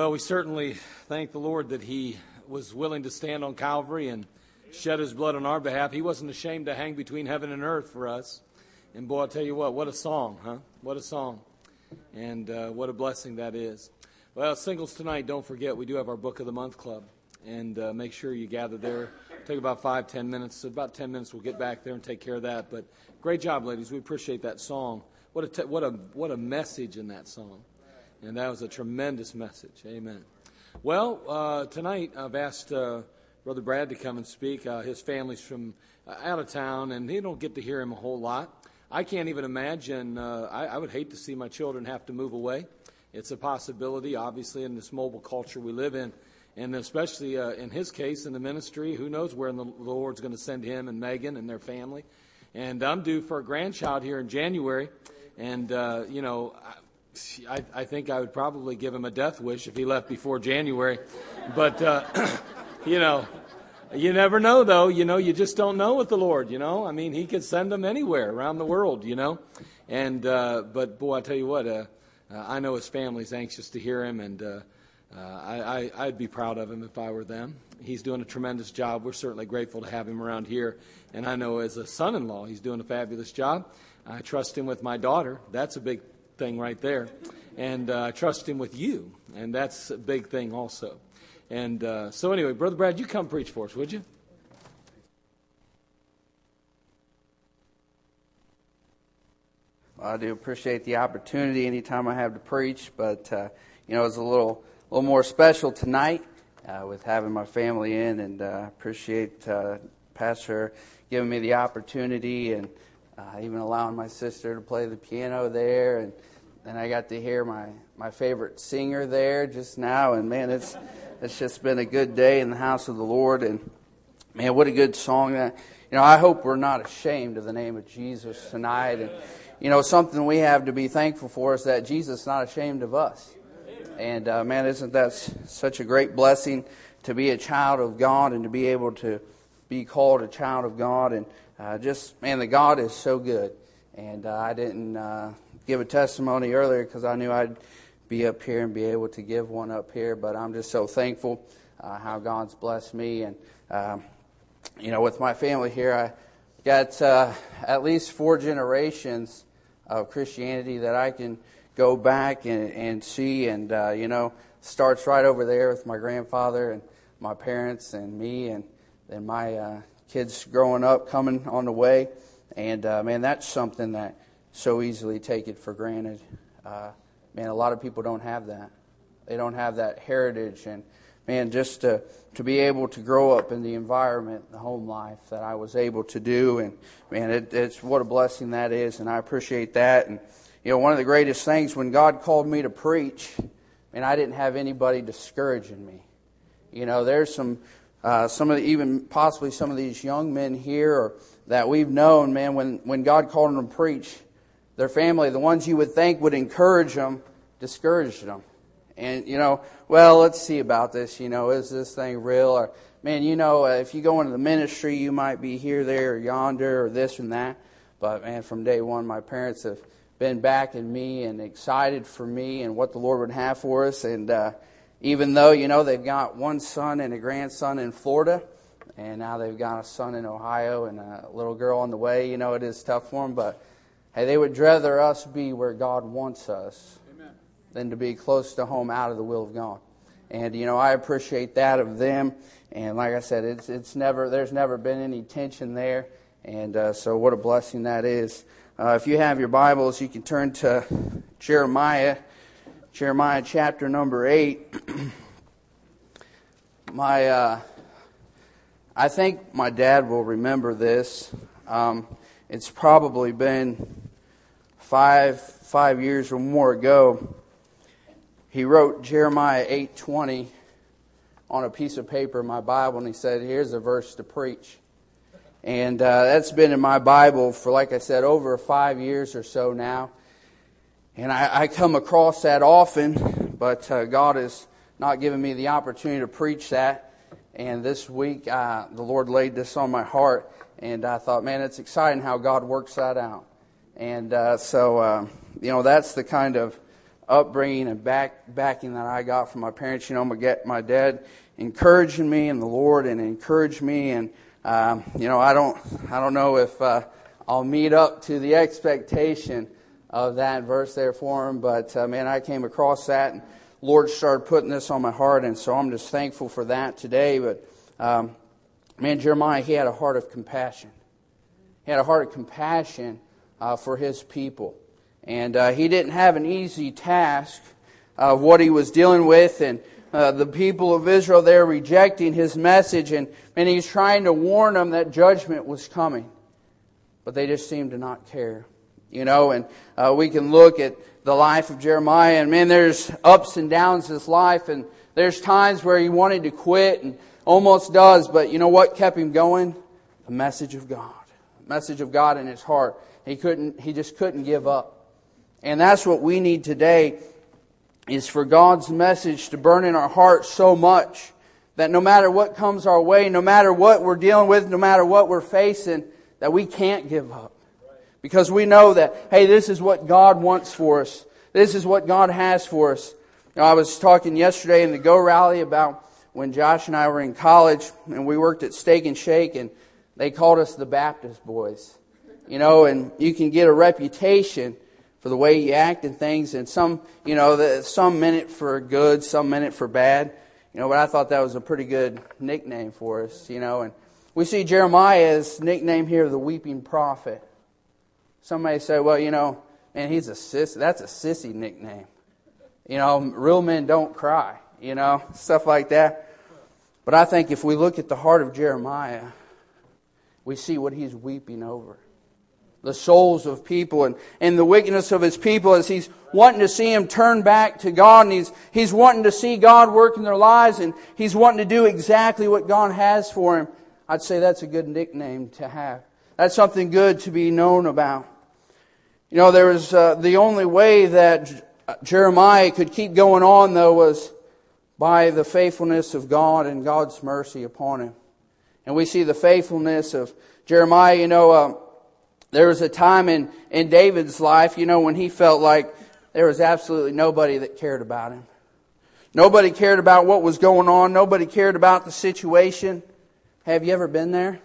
Well, we certainly thank the Lord that He was willing to stand on Calvary and shed His blood on our behalf. He wasn't ashamed to hang between heaven and earth for us. And boy, I'll tell you what, what a song, huh? What a song. And uh, what a blessing that is. Well, singles tonight, don't forget, we do have our Book of the Month Club. And uh, make sure you gather there. Take about five, ten minutes. So about ten minutes, we'll get back there and take care of that. But great job, ladies. We appreciate that song. What a, te- what a, what a message in that song. And that was a tremendous message. Amen. Well, uh, tonight I've asked uh, Brother Brad to come and speak. Uh, his family's from uh, out of town, and he don't get to hear him a whole lot. I can't even imagine. Uh, I, I would hate to see my children have to move away. It's a possibility, obviously, in this mobile culture we live in, and especially uh, in his case in the ministry. Who knows where the Lord's going to send him and Megan and their family? And I'm due for a grandchild here in January, and you know. I, I, I think I would probably give him a death wish if he left before January. But, uh, you know, you never know, though. You know, you just don't know with the Lord, you know. I mean, he could send them anywhere around the world, you know. And, uh, but boy, I tell you what, uh, uh, I know his family's anxious to hear him, and uh, uh, I, I, I'd be proud of him if I were them. He's doing a tremendous job. We're certainly grateful to have him around here. And I know as a son in law, he's doing a fabulous job. I trust him with my daughter. That's a big thing right there. And uh, I trust him with you, and that's a big thing also. And uh, so, anyway, Brother Brad, you come preach for us, would you? I do appreciate the opportunity anytime I have to preach, but uh, you know it's a little little more special tonight uh, with having my family in, and uh, appreciate uh, Pastor giving me the opportunity and uh, even allowing my sister to play the piano there, and then I got to hear my my favorite singer there just now, and man, it's it's just been a good day in the house of the Lord, and man, what a good song that. You know, I hope we're not ashamed of the name of Jesus tonight, and you know, something we have to be thankful for is that Jesus is not ashamed of us. And uh, man, isn't that such a great blessing to be a child of God and to be able to be called a child of God? And uh, just, man, the God is so good. And uh, I didn't uh, give a testimony earlier because I knew I'd be up here and be able to give one up here. But I'm just so thankful uh, how God's blessed me. And, um, you know, with my family here, I got uh, at least four generations of Christianity that I can go back and, and see. And, uh, you know, starts right over there with my grandfather. And my parents and me, and then my uh, kids growing up coming on the way. And uh, man, that's something that so easily take it for granted. Uh, man, a lot of people don't have that. They don't have that heritage, and man, just to to be able to grow up in the environment, the home life that I was able to do, and man, it, it's what a blessing that is, and I appreciate that. And you know, one of the greatest things when God called me to preach, and I didn't have anybody discouraging me. You know, there's some uh, some of the, even possibly some of these young men here or, that we've known, man, when, when God called them to preach, their family, the ones you would think would encourage them, discouraged them. And, you know, well, let's see about this. You know, is this thing real? Or, man, you know, uh, if you go into the ministry, you might be here, there, or yonder, or this and that. But, man, from day one, my parents have been backing me and excited for me and what the Lord would have for us. And, uh, even though, you know, they've got one son and a grandson in Florida, and now they've got a son in Ohio and a little girl on the way, you know, it is tough for them, but hey, they would rather us be where God wants us Amen. than to be close to home out of the will of God. And, you know, I appreciate that of them. And like I said, it's, it's never, there's never been any tension there. And uh, so what a blessing that is. Uh, if you have your Bibles, you can turn to Jeremiah Jeremiah chapter number 8. my, uh, I think my dad will remember this. Um, it's probably been five, five years or more ago. He wrote Jeremiah 8:20 on a piece of paper in my Bible, and he said, "Here's a verse to preach." And uh, that's been in my Bible for, like I said, over five years or so now. And I, I come across that often, but uh, God has not given me the opportunity to preach that. And this week, uh, the Lord laid this on my heart, and I thought, man, it's exciting how God works that out. And uh, so, uh, you know, that's the kind of upbringing and back, backing that I got from my parents. You know, my, my dad encouraging me in the Lord and encouraged me. And, um, you know, I don't, I don't know if uh, I'll meet up to the expectation of that verse there for him. But uh, man, I came across that, and Lord started putting this on my heart, and so I'm just thankful for that today. But um, man, Jeremiah, he had a heart of compassion. He had a heart of compassion uh, for his people, and uh, he didn't have an easy task of what he was dealing with, and. Uh, the people of Israel there rejecting his message, and, and he's trying to warn them that judgment was coming. But they just seemed to not care. You know, and uh, we can look at the life of Jeremiah, and man, there's ups and downs in his life, and there's times where he wanted to quit and almost does, but you know what kept him going? The message of God. The message of God in his heart. He couldn't, he just couldn't give up. And that's what we need today is for God's message to burn in our hearts so much that no matter what comes our way, no matter what we're dealing with, no matter what we're facing, that we can't give up. Because we know that, hey, this is what God wants for us. This is what God has for us. You know, I was talking yesterday in the Go Rally about when Josh and I were in college and we worked at Steak and Shake and they called us the Baptist boys. You know, and you can get a reputation for the way you act and things and some, you know, some meant it for good, some it for bad. You know, but I thought that was a pretty good nickname for us, you know, and we see Jeremiah's nickname here, the weeping prophet. Somebody say, well, you know, man, he's a sis. That's a sissy nickname. You know, real men don't cry, you know, stuff like that. But I think if we look at the heart of Jeremiah, we see what he's weeping over. The souls of people and, and the wickedness of his people as he's wanting to see them turn back to God and he's, he's wanting to see God work in their lives and he's wanting to do exactly what God has for him. I'd say that's a good nickname to have. That's something good to be known about. You know, there was uh, the only way that Jeremiah could keep going on, though, was by the faithfulness of God and God's mercy upon him. And we see the faithfulness of Jeremiah. You know, uh, there was a time in, in David's life, you know, when he felt like there was absolutely nobody that cared about him. Nobody cared about what was going on. Nobody cared about the situation. Have you ever been there?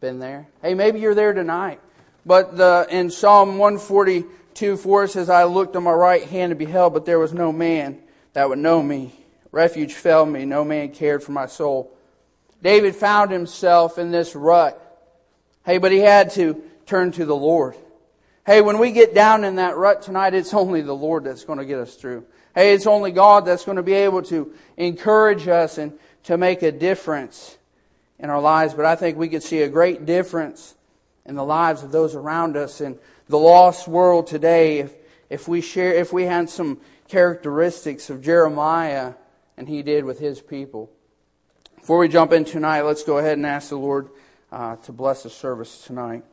been there. Hey, maybe you're there tonight. But the, in Psalm 142, 4 says, I looked on my right hand and beheld, but there was no man that would know me Refuge failed me. No man cared for my soul. David found himself in this rut. Hey, but he had to turn to the Lord. Hey, when we get down in that rut tonight, it's only the Lord that's going to get us through. Hey, it's only God that's going to be able to encourage us and to make a difference in our lives. But I think we could see a great difference in the lives of those around us in the lost world today if, if we share if we had some characteristics of Jeremiah and he did with his people. Before we jump in tonight, let's go ahead and ask the Lord uh, to bless the service tonight.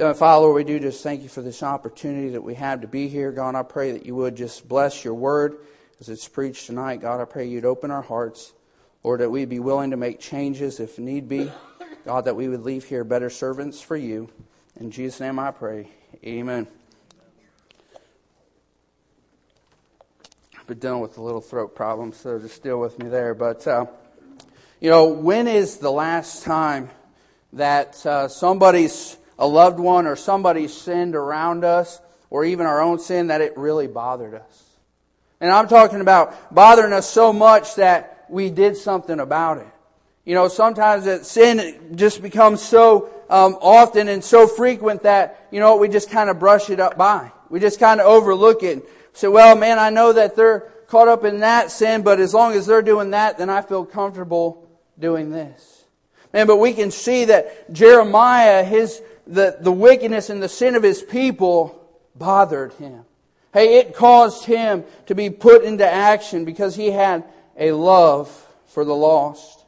Uh, Father, we do just thank you for this opportunity that we have to be here. God, I pray that you would just bless your word as it's preached tonight. God, I pray you'd open our hearts. Lord, that we'd be willing to make changes if need be. God, that we would leave here better servants for you. In Jesus' name I pray. Amen. I've been dealing with a little throat problem, so just deal with me there. But, uh, you know, when is the last time that uh, somebody's a loved one or somebody sinned around us, or even our own sin, that it really bothered us. And I'm talking about bothering us so much that we did something about it. You know, sometimes that sin just becomes so um, often and so frequent that, you know, we just kind of brush it up by. We just kind of overlook it. Say, well, man, I know that they're caught up in that sin, but as long as they're doing that, then I feel comfortable doing this. Man, but we can see that Jeremiah, his the, the wickedness and the sin of his people bothered him. Hey, it caused him to be put into action because he had a love for the lost.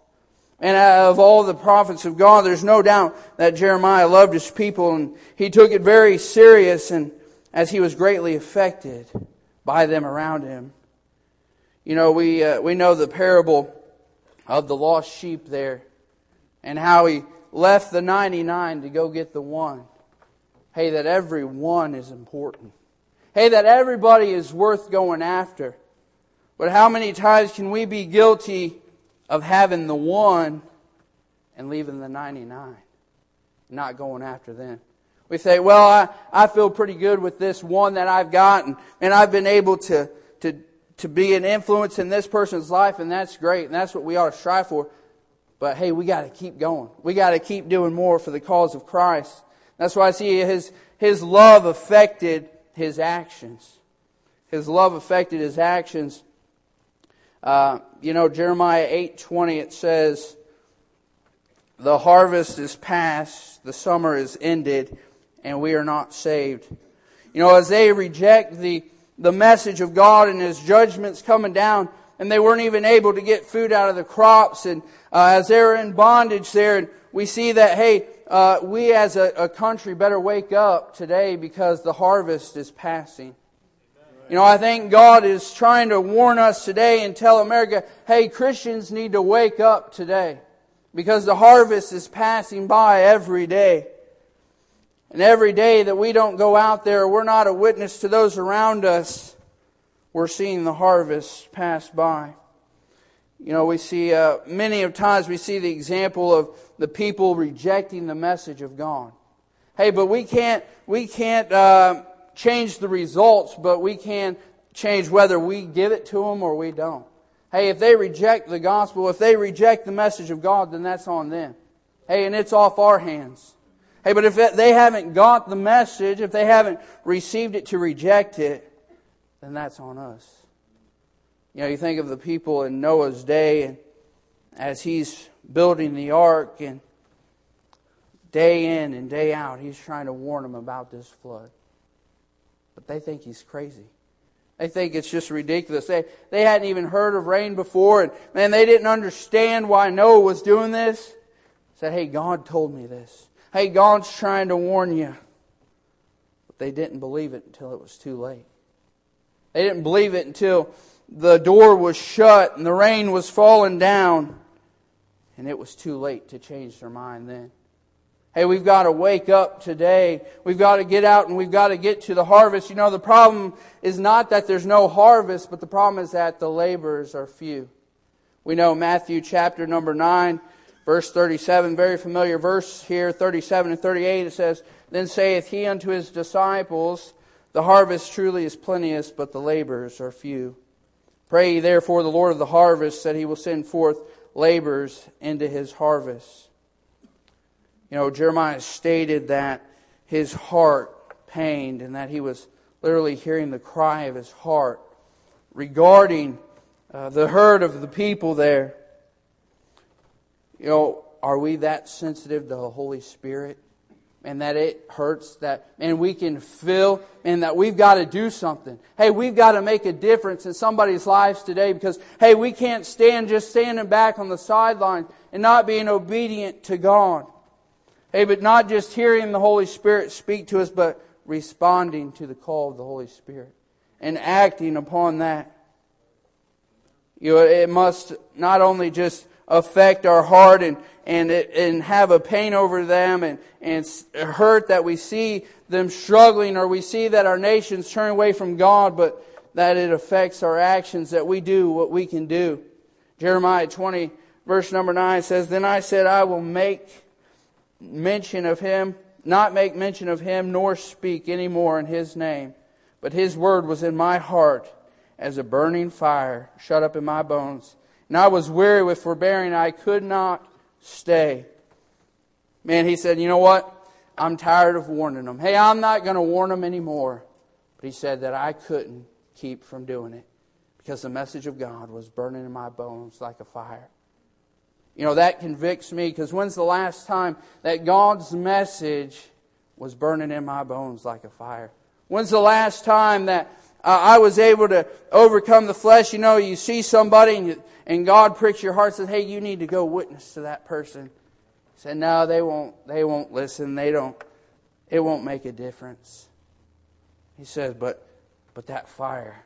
And of all the prophets of God, there's no doubt that Jeremiah loved his people and he took it very serious and as he was greatly affected by them around him. You know, we, uh, we know the parable of the lost sheep there and how he left the 99 to go get the one. Hey, that every one is important. Hey, that everybody is worth going after. But how many times can we be guilty of having the one and leaving the 99? Not going after them. We say, well, I, I feel pretty good with this one that I've gotten, and I've been able to, to, to be an influence in this person's life, and that's great, and that's what we ought to strive for. But hey, we got to keep going. We got to keep doing more for the cause of Christ. That's why I see his, his love affected his actions. His love affected his actions. Uh, you know, Jeremiah 8:20 it says, "The harvest is past, the summer is ended, and we are not saved." You know, as they reject the the message of God and His judgments coming down, and they weren't even able to get food out of the crops. And uh, as they're in bondage there, and we see that, hey, uh, we as a, a, country better wake up today because the harvest is passing. You know, I think God is trying to warn us today and tell America, hey, Christians need to wake up today because the harvest is passing by every day. And every day that we don't go out there, we're not a witness to those around us we're seeing the harvest pass by. You know, we see uh, many of times we see the example of the people rejecting the message of God. Hey, but we can't we can't uh, change the results, but we can change whether we give it to them or we don't. Hey, if they reject the gospel, if they reject the message of God, then that's on them. Hey, and it's off our hands. Hey, but if they haven't got the message, if they haven't received it to reject it, then that's on us. You know, you think of the people in Noah's day, and as he's building the ark, and day in and day out, he's trying to warn them about this flood. But they think he's crazy. They think it's just ridiculous. They, they hadn't even heard of rain before, and man, they didn't understand why Noah was doing this. Said, hey, God told me this. Hey, God's trying to warn you. But they didn't believe it until it was too late. They didn't believe it until the door was shut and the rain was falling down. And it was too late to change their mind then. Hey, we've got to wake up today. We've got to get out and we've got to get to the harvest. You know, the problem is not that there's no harvest, but the problem is that the laborers are few. We know Matthew chapter number 9, verse 37, very familiar verse here, 37 and 38. It says, Then saith he unto his disciples, the harvest truly is plenteous, but the laborers are few. Pray therefore the Lord of the harvest that he will send forth laborers into his harvest. You know, Jeremiah stated that his heart pained and that he was literally hearing the cry of his heart regarding uh, the herd of the people there. You know, are we that sensitive to the Holy Spirit? And that it hurts that and we can feel and that we've got to do something. Hey we've got to make a difference in somebody's lives today because hey we can't stand just standing back on the sideline and not being obedient to god. Hey but not just hearing the holy spirit speak to us but responding to the call of the holy spirit and acting upon that. You know it must not only just affect our heart and and, and have a pain over them and, and hurt that we see them struggling or we see that our nations turn away from God, but that it affects our actions, that we do what we can do. Jeremiah 20, verse number 9 says, Then I said, I will make mention of him, not make mention of him, nor speak any more in his name. But his word was in my heart as a burning fire shut up in my bones. And I was weary with forbearing, I could not stay. Man, he said, You know what? I'm tired of warning them. Hey, I'm not going to warn them anymore. But he said that I couldn't keep from doing it because the message of God was burning in my bones like a fire. You know, that convicts me because when's the last time that God's message was burning in my bones like a fire? When's the last time that uh, I was able to overcome the flesh? You know, you see somebody and you, and God pricks your heart says, "Hey, you need to go witness to that person." Said, "No, they won't. They won't listen. They don't. It won't make a difference." He says, "But, but that fire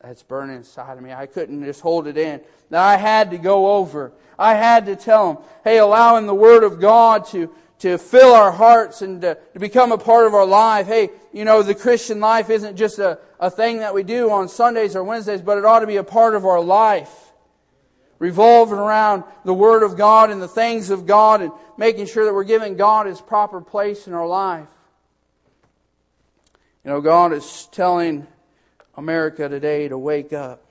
that's burning inside of me, I couldn't just hold it in. Now I had to go over. I had to tell them, hey, allowing the Word of God to." To fill our hearts and to, to, become a part of our life. Hey, you know, the Christian life isn't just a, a thing that we do on Sundays or Wednesdays, but it ought to be a part of our life revolving around the Word of God and the things of God and making sure that we're giving God His proper place in our life. You know, God is telling America today to wake up.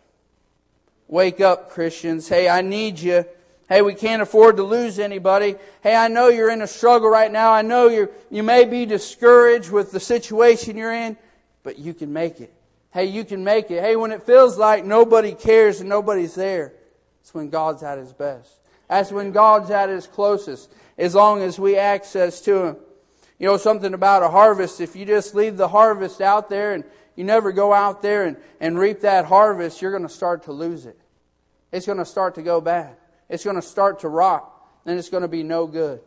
Wake up, Christians. Hey, I need you. Hey, we can't afford to lose anybody. Hey, I know you're in a struggle right now. I know you you may be discouraged with the situation you're in, but you can make it. Hey, you can make it. Hey, when it feels like nobody cares and nobody's there, it's when God's at his best. That's when God's at his closest, as long as we access to him. You know something about a harvest, if you just leave the harvest out there and you never go out there and, and reap that harvest, you're going to start to lose it. It's going to start to go bad. It's going to start to rot, and it's going to be no good.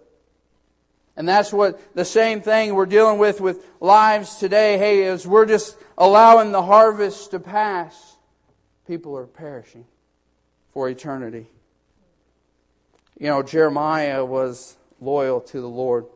And that's what the same thing we're dealing with with lives today. Hey, is we're just allowing the harvest to pass, people are perishing for eternity. You know, Jeremiah was loyal to the Lord.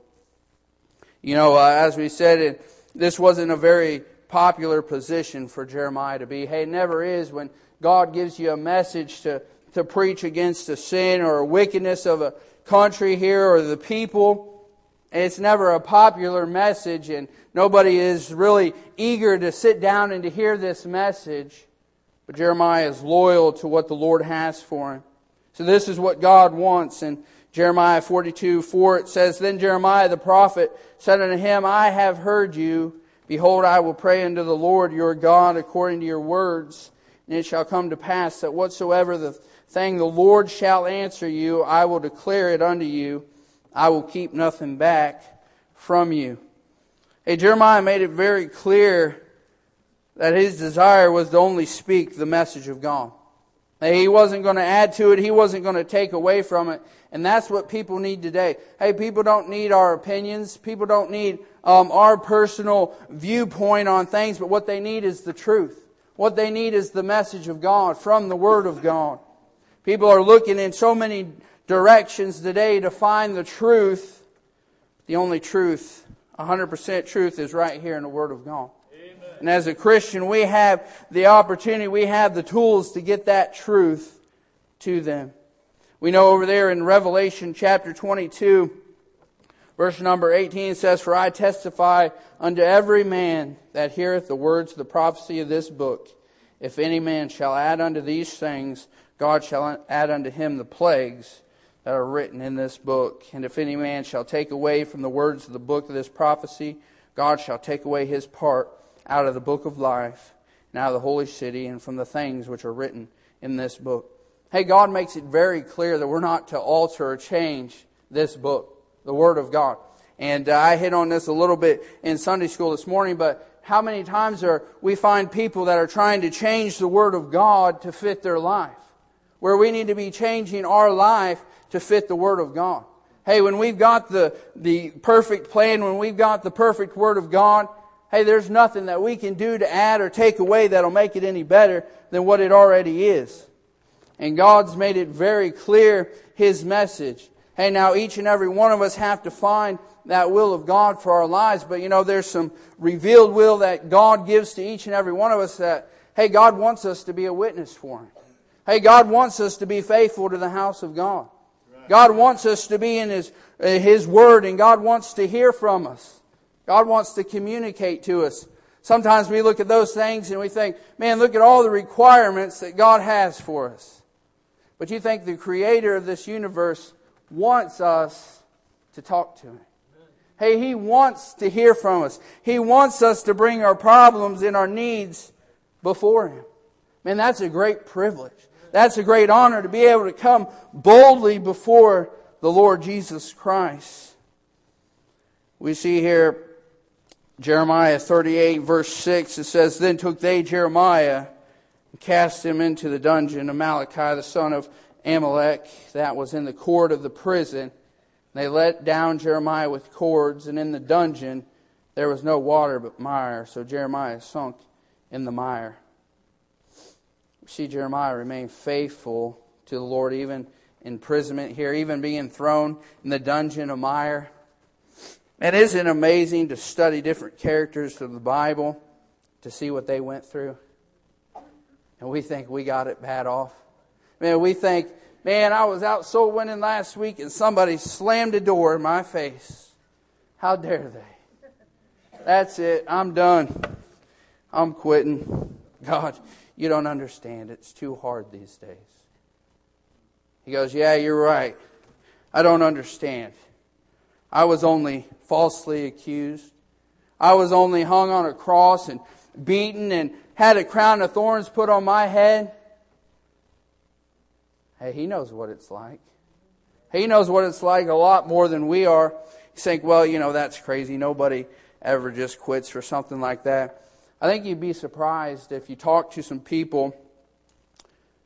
You know, uh, as we said, it, this wasn't a very popular position for Jeremiah to be. Hey, never is when God gives you a message to, to preach against a sin or a wickedness of a country here or the people. It's never a popular message, and nobody is really eager to sit down and to hear this message. But Jeremiah is loyal to what the Lord has for him. So this is what God wants. And Jeremiah 42, 4, it says, Then Jeremiah the prophet said unto him, I have heard you. Behold, I will pray unto the Lord your God according to your words. And it shall come to pass that whatsoever the thing the Lord shall answer you, I will declare it unto you. I will keep nothing back from you. Hey, Jeremiah made it very clear that his desire was to only speak the message of God. He wasn't going to add to it. He wasn't going to take away from it. And that's what people need today. Hey, people don't need our opinions. People don't need um, our personal viewpoint on things, but what they need is the truth. What they need is the message of God from the Word of God. People are looking in so many directions today to find the truth. The only truth, 100% truth, is right here in the Word of God. And as a Christian, we have the opportunity, we have the tools to get that truth to them. We know over there in Revelation chapter 22, verse number 18 says, For I testify unto every man that heareth the words of the prophecy of this book. If any man shall add unto these things, God shall add unto him the plagues that are written in this book. And if any man shall take away from the words of the book of this prophecy, God shall take away his part out of the book of life, and out of the holy city, and from the things which are written in this book. Hey, God makes it very clear that we're not to alter or change this book, the Word of God. And uh, I hit on this a little bit in Sunday school this morning, but how many times are we find people that are trying to change the Word of God to fit their life? Where we need to be changing our life to fit the Word of God. Hey, when we've got the, the perfect plan, when we've got the perfect Word of God, hey, there's nothing that we can do to add or take away that'll make it any better than what it already is. And God's made it very clear His message. Hey, now each and every one of us have to find that will of God for our lives, but you know, there's some revealed will that God gives to each and every one of us that, hey, God wants us to be a witness for Him. Hey, God wants us to be faithful to the house of God. God wants us to be in His, uh, His Word, and God wants to hear from us. God wants to communicate to us. Sometimes we look at those things and we think, man, look at all the requirements that God has for us. But you think the creator of this universe wants us to talk to him. Hey, he wants to hear from us. He wants us to bring our problems and our needs before him. Man, that's a great privilege. That's a great honor to be able to come boldly before the Lord Jesus Christ. We see here Jeremiah 38, verse 6, it says, Then took they Jeremiah and cast him into the dungeon of Malchiah, the son of Hammelech, that was in the court of the prison. They let down Jeremiah with cords, and in the dungeon there was no water but mire, so Jeremiah sunk in the mire. See Jeremiah remain faithful to the Lord, even imprisonment here, even being thrown in the dungeon of mire. And isn't it amazing to study different characters of the Bible to see what they went through? And we think we got it bad off. Man, we think, man, I was out soul winning last week and somebody slammed a door in my face. How dare they? That's it. I'm done. I'm quitting. God, you don't understand. It's too hard these days. He goes, Yeah, you're right. I don't understand. I was only falsely accused. I was only hung on a cross and beaten and had a crown of thorns put on my head. Hey, he knows what it's like. He knows what it's like a lot more than we are. You think, well, you know, that's crazy. Nobody ever just quits for something like that. I think you'd be surprised if you talk to some people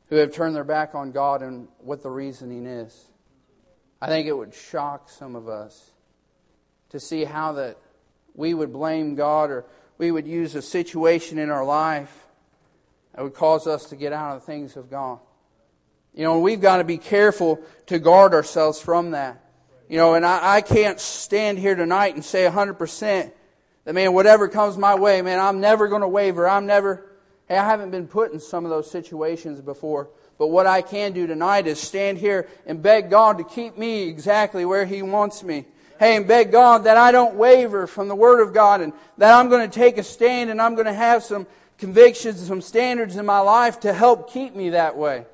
who have turned their back on God and what the reasoning is. I think it would shock some of us to see how that we would blame God or we would use a situation in our life that would cause us to get out of the things of God. You know, we've got to be careful to guard ourselves from that. You know, and I, I can't stand here tonight and say 100% that, man, whatever comes my way, man, I'm never going to waver. I'm never, hey, I haven't been put in some of those situations before. But what I can do tonight is stand here and beg God to keep me exactly where He wants me hey, and beg God that I don't waver from the Word of God and that I'm going to take a stand and I'm going to have some convictions and some standards in my life to help keep me that way.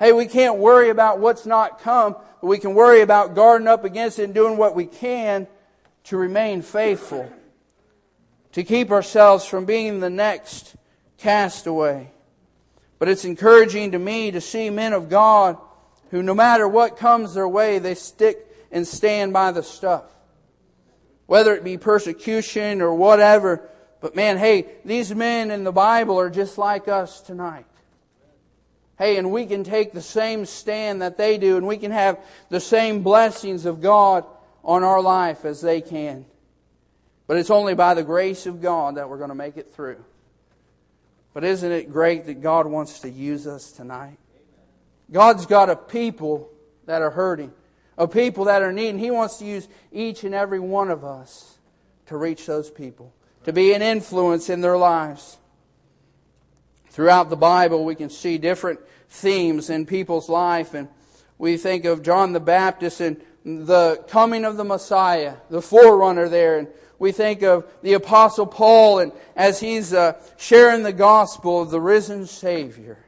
Hey, we can't worry about what's not come, but we can worry about guarding up against it and doing what we can to remain faithful, to keep ourselves from being the next castaway. But it's encouraging to me to see men of God who, no matter what comes their way, they stick and stand by the stuff. Whether it be persecution or whatever. But man, hey, these men in the Bible are just like us tonight. Hey, and we can take the same stand that they do, and we can have the same blessings of God on our life as they can. But it's only by the grace of God that we're going to make it through. But isn't it great that God wants to use us tonight? God's got a people that are hurting a people that are needing. He wants to use each and every one of us to reach those people, to be an influence in their lives. Throughout the Bible, we can see different themes in people's life, and we think of John the Baptist and the coming of the Messiah, the forerunner there. And we think of the Apostle Paul and as he's uh, sharing the gospel of the risen Savior.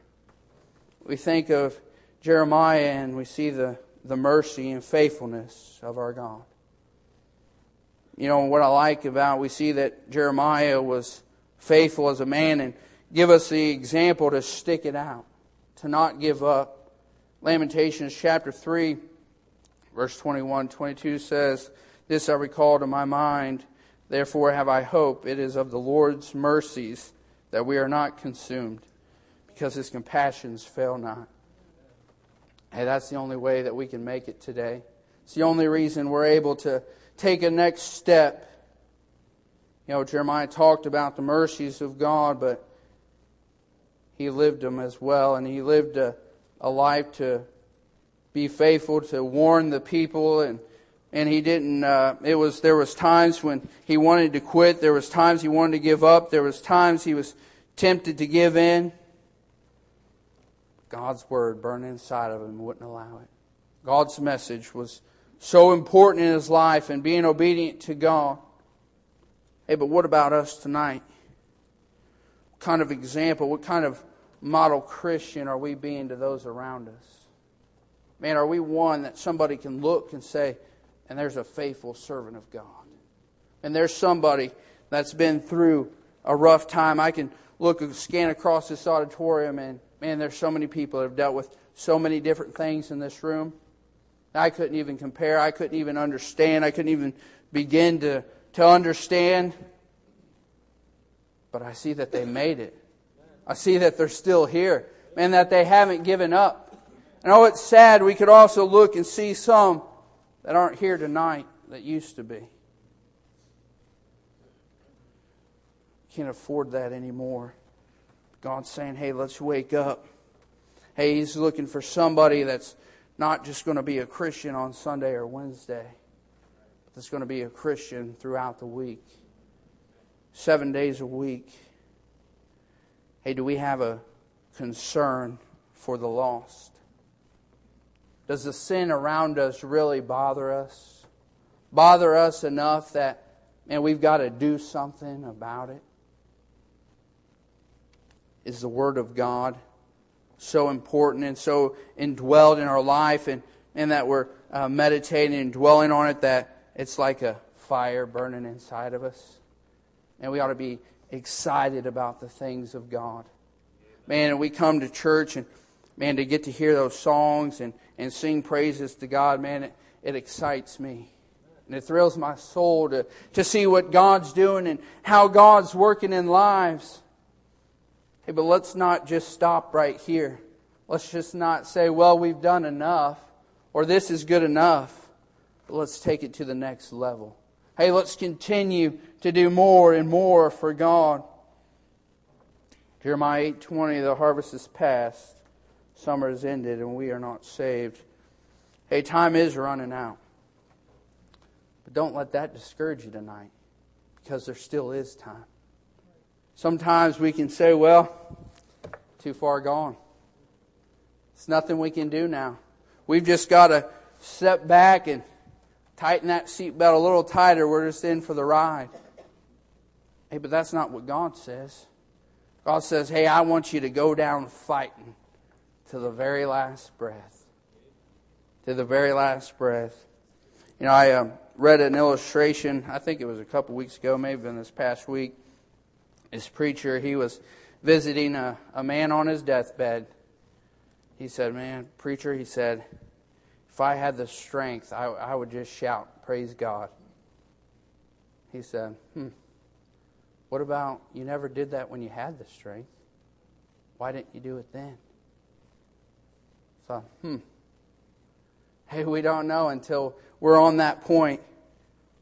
We think of Jeremiah and we see the, the mercy and faithfulness of our God. You know, what I like about, we see that Jeremiah was faithful as a man and give us the example to stick it out, to not give up. Lamentations chapter 3, verse 21, 22 says, This I recall to my mind, therefore have I hope. It is of the Lord's mercies that we are not consumed, because his compassions fail not. Hey, that's the only way that we can make it today. It's the only reason we're able to take a next step. You know, Jeremiah talked about the mercies of God, but he lived them as well, and he lived a, a life to be faithful to warn the people and and he didn't uh, it was there was times when he wanted to quit there was times he wanted to give up there was times he was tempted to give in. God's word burned inside of him wouldn't allow it. God's message was so important in his life and being obedient to god. Hey but what about us tonight? What kind of example what kind of model Christian are we being to those around us? Man, are we one that somebody can look and say, and there's a faithful servant of God? And there's somebody that's been through a rough time. I can look and scan across this auditorium, and man, there's so many people that have dealt with so many different things in this room. I couldn't even compare. I couldn't even understand. I couldn't even begin to, to understand. But I see that they made it. I see that they're still here and that they haven't given up. And oh, it's sad we could also look and see some that aren't here tonight that used to be. Can't afford that anymore. God's saying, hey, let's wake up. Hey, He's looking for somebody that's not just going to be a Christian on Sunday or Wednesday, but that's going to be a Christian throughout the week, seven days a week. Hey, do we have a concern for the lost? Does the sin around us really bother us? Bother us enough that, man, we've got to do something about it? Is the Word of God so important and so indwelled in our life and, and that we're uh, meditating and dwelling on it that it's like a fire burning inside of us? And we ought to be excited about the things of God. Man, and we come to church and, man, to get to hear those songs and, and sing praises to God, man, it, it excites me. And it thrills my soul to, to see what God's doing and how God's working in lives. Hey, but let's not just stop right here. Let's just not say, well, we've done enough or this is good enough. But let's take it to the next level. Hey, let's continue to do more and more for God. Jeremiah 8:20 the harvest is past summer is ended and we are not saved. Hey, time is running out. But don't let that discourage you tonight because there still is time. Sometimes we can say, well, too far gone. It's nothing we can do now. We've just got to step back and tighten that seatbelt a little tighter. We're just in for the ride. Hey, but that's not what God says. God says, Hey, I want you to go down fighting to the very last breath. To the very last breath. You know, I uh, read an illustration, I think it was a couple weeks ago, maybe been this past week. This preacher, he was visiting a, a man on his deathbed. He said, Man, preacher, he said, if I had the strength, I, I would just shout, Praise God. He said, Hmm. What about you never did that when you had the strength? Why didn't you do it then? So, hmm. Hey, we don't know until we're on that point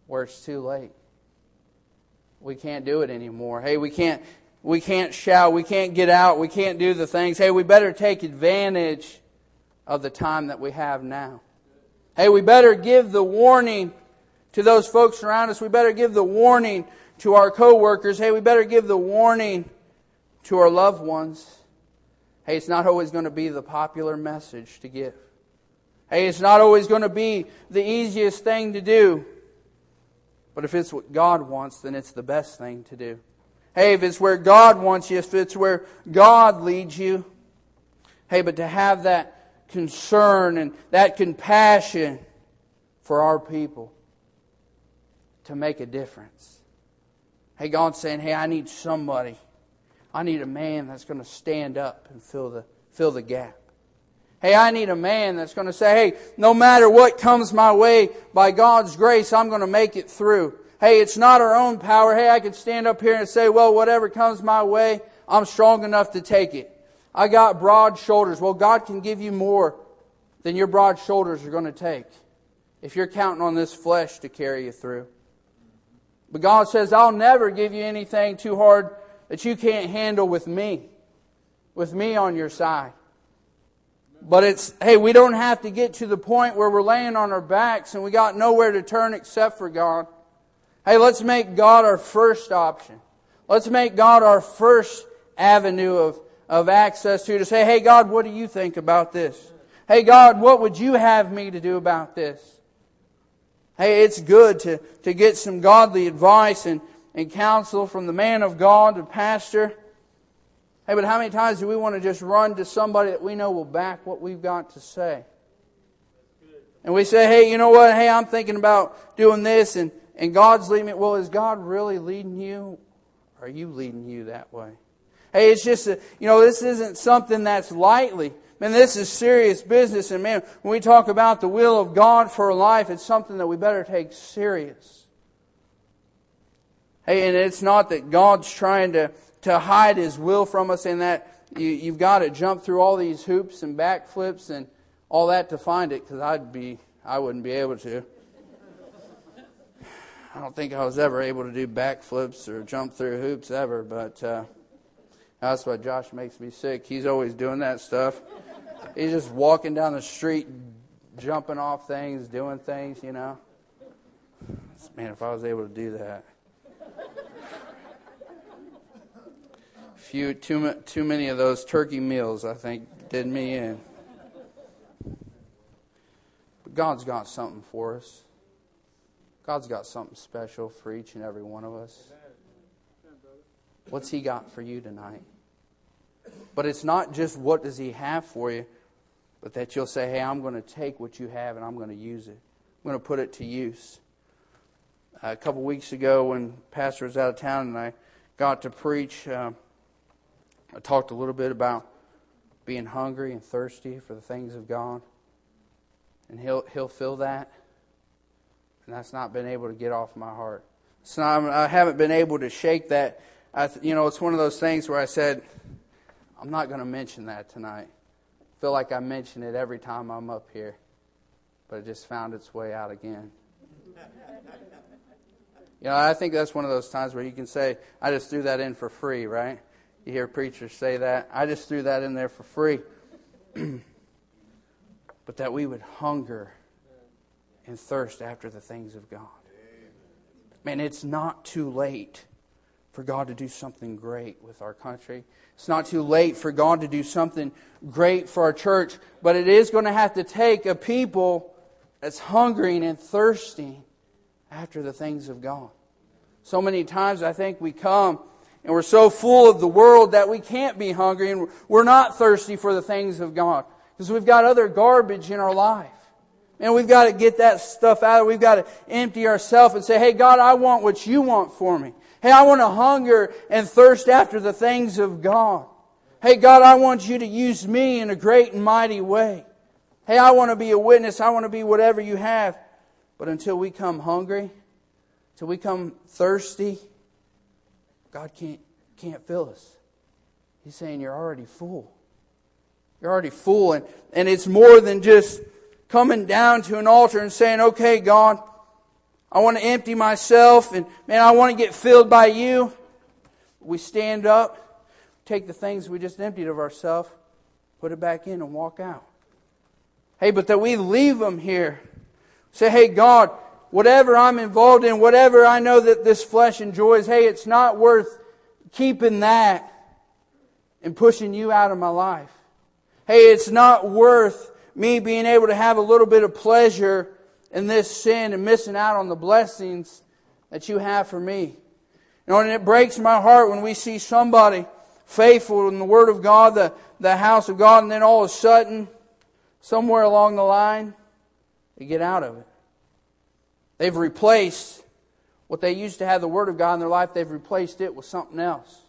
where it's too late. We can't do it anymore. Hey, we can't we can't shout, we can't get out, we can't do the things. Hey, we better take advantage of the time that we have now. Hey, we better give the warning to those folks around us. We better give the warning to our coworkers, hey, we better give the warning to our loved ones. Hey, it's not always going to be the popular message to give. Hey, it's not always going to be the easiest thing to do. But if it's what God wants, then it's the best thing to do. Hey, if it's where God wants you, if it's where God leads you, hey, but to have that concern and that compassion for our people to make a difference. Hey, God's saying, hey, I need somebody. I need a man that's going to stand up and fill the, fill the gap. Hey, I need a man that's going to say, hey, no matter what comes my way, by God's grace, I'm going to make it through. Hey, it's not our own power. Hey, I can stand up here and say, well, whatever comes my way, I'm strong enough to take it. I got broad shoulders. Well, God can give you more than your broad shoulders are going to take if you're counting on this flesh to carry you through. But God says, I'll never give you anything too hard that you can't handle with me, with me on your side. But it's, hey, we don't have to get to the point where we're laying on our backs and we got nowhere to turn except for God. Hey, let's make God our first option. Let's make God our first avenue of, of access to to say, hey, God, what do you think about this? Hey, God, what would you have me to do about this? Hey, it's good to, to get some godly advice and, and counsel from the man of God, the pastor. Hey, but how many times do we want to just run to somebody that we know will back what we've got to say? And we say, hey, you know what? Hey, I'm thinking about doing this, and, and God's leading me. Well, is God really leading you? Are you leading you that way? Hey, it's just, a, you know, this isn't something that's lightly. Man, this is serious business. And man, when we talk about the will of God for life, it's something that we better take serious. And it's not that God's trying to to hide His will from us in that you, you've got to jump through all these hoops and backflips and all that to find it because I'd be, I wouldn't be able to. I don't think I was ever able to do backflips or jump through hoops ever, but uh, that's why Josh makes me sick. He's always doing that stuff. He's just walking down the street, jumping off things, doing things, you know. Man, if I was able to do that. Few too too many of those turkey meals I think did me in. But God's got something for us. God's got something special for each and every one of us. What's he got for you tonight? But it's not just what does he have for you, but that you'll say, "Hey, I'm going to take what you have and I'm going to use it. I'm going to put it to use." a couple weeks ago, when Pastor was out of town and I got to preach. Uh, I talked a little bit about being hungry and thirsty for the things of God. And he'll, he'll fill that. And that's not been able to get off my heart. So I haven't been able to shake that. I, you know, it's one of those things where I said, I'm not going to mention that tonight. I feel like I mention it every time I'm up here. But it just found its way out again. You know, I think that's one of those times where you can say, I just threw that in for free, right? You hear preachers say that. I just threw that in there for free. but that we would hunger and thirst after the things of God. Man, it's not too late for God to do something great with our country. It's not too late for God to do something great for our church, but it is going to have to take a people that's hungering and thirsting after the things of God. So many times I think we come and we're so full of the world that we can't be hungry and we're not thirsty for the things of God because we've got other garbage in our life. And we've got to get that stuff out. We've got to empty ourselves and say, Hey, God, I want what you want for me. Hey, I want to hunger and thirst after the things of God. Hey, God, I want you to use me in a great and mighty way. Hey, I want to be a witness. I want to be whatever you have. But until we come hungry, until we come thirsty, God can't, can't fill us. He's saying you're already full. You're already full. And, and it's more than just coming down to an altar and saying, okay, God, I want to empty myself and man, I want to get filled by you. We stand up, take the things we just emptied of ourselves, put it back in and walk out. Hey, but that we leave them here. Say, hey, God, whatever I'm involved in, whatever I know that this flesh enjoys, hey, it's not worth keeping that and pushing you out of my life. Hey, it's not worth me being able to have a little bit of pleasure in this sin and missing out on the blessings that you have for me. You know, and it breaks my heart when we see somebody faithful in the Word of God, the, the house of God, and then all of a sudden, somewhere along the line, they get out of it. They've replaced what they used to have the Word of God in their life, they've replaced it with something else.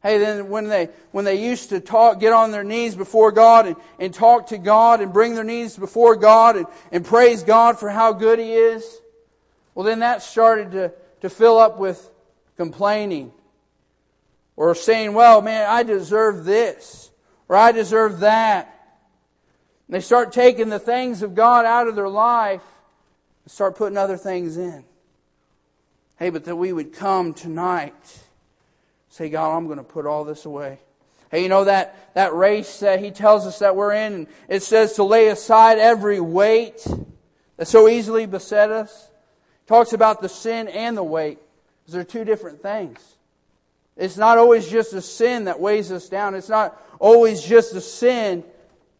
Hey, then when they, when they used to talk, get on their knees before God and, and talk to God and bring their knees before God and, and praise God for how good He is, well, then that started to, to fill up with complaining or saying, well, man, I deserve this or I deserve that. And they start taking the things of God out of their life start putting other things in. Hey, but that we would come tonight Say, God, I'm going to put all this away. Hey, you know that, that race that he tells us that we're in, it says to lay aside every weight that so easily beset us. It talks about the sin and the weight. They're two different things. It's not always just a sin that weighs us down. It's not always just a sin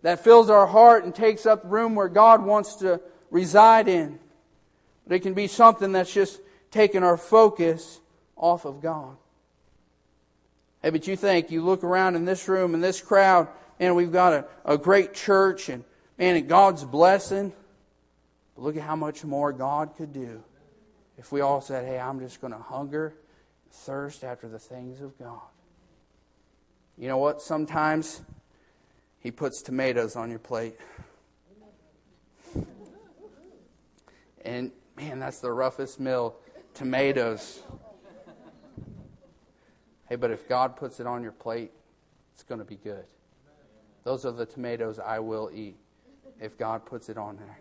that fills our heart and takes up room where God wants to reside in. But it can be something that's just taking our focus off of God. Hey, but you think, you look around in this room and this crowd, and we've got a, a great church, and man, and God's blessing. But look at how much more God could do if we all said, hey, I'm just going to hunger, thirst after the things of God. You know what? Sometimes He puts tomatoes on your plate. And man, that's the roughest meal. Tomatoes. Hey, but if God puts it on your plate, it's going to be good. Those are the tomatoes I will eat if God puts it on there.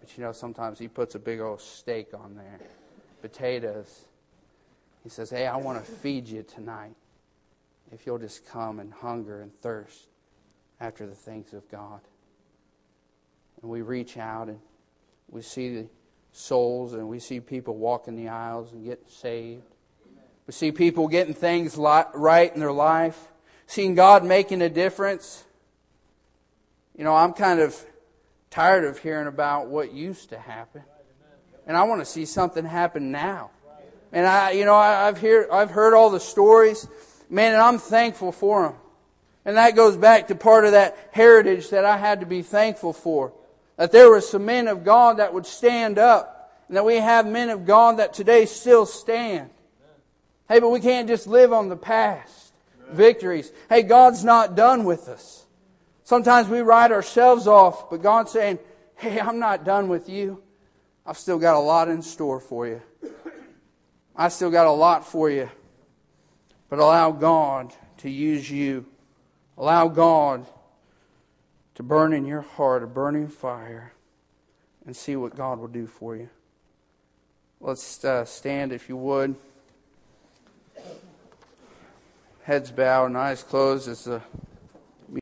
But you know, sometimes He puts a big old steak on there, potatoes. He says, Hey, I want to feed you tonight if you'll just come and hunger and thirst after the things of God. And we reach out and we see the souls and we see people walking the aisles and getting saved. We see people getting things right in their life, seeing God making a difference. You know, I'm kind of tired of hearing about what used to happen. And I want to see something happen now. And I, you know, I, have heard, I've heard all the stories, man, and I'm thankful for them. And that goes back to part of that heritage that I had to be thankful for. That there were some men of God that would stand up, and that we have men of God that today still stand. Hey, but we can't just live on the past victories. Hey, God's not done with us. Sometimes we write ourselves off, but God's saying, Hey, I'm not done with you. I've still got a lot in store for you. I still got a lot for you. But allow God to use you. Allow God to burn in your heart a burning fire and see what God will do for you. Let's uh, stand if you would heads bowed and eyes closed as the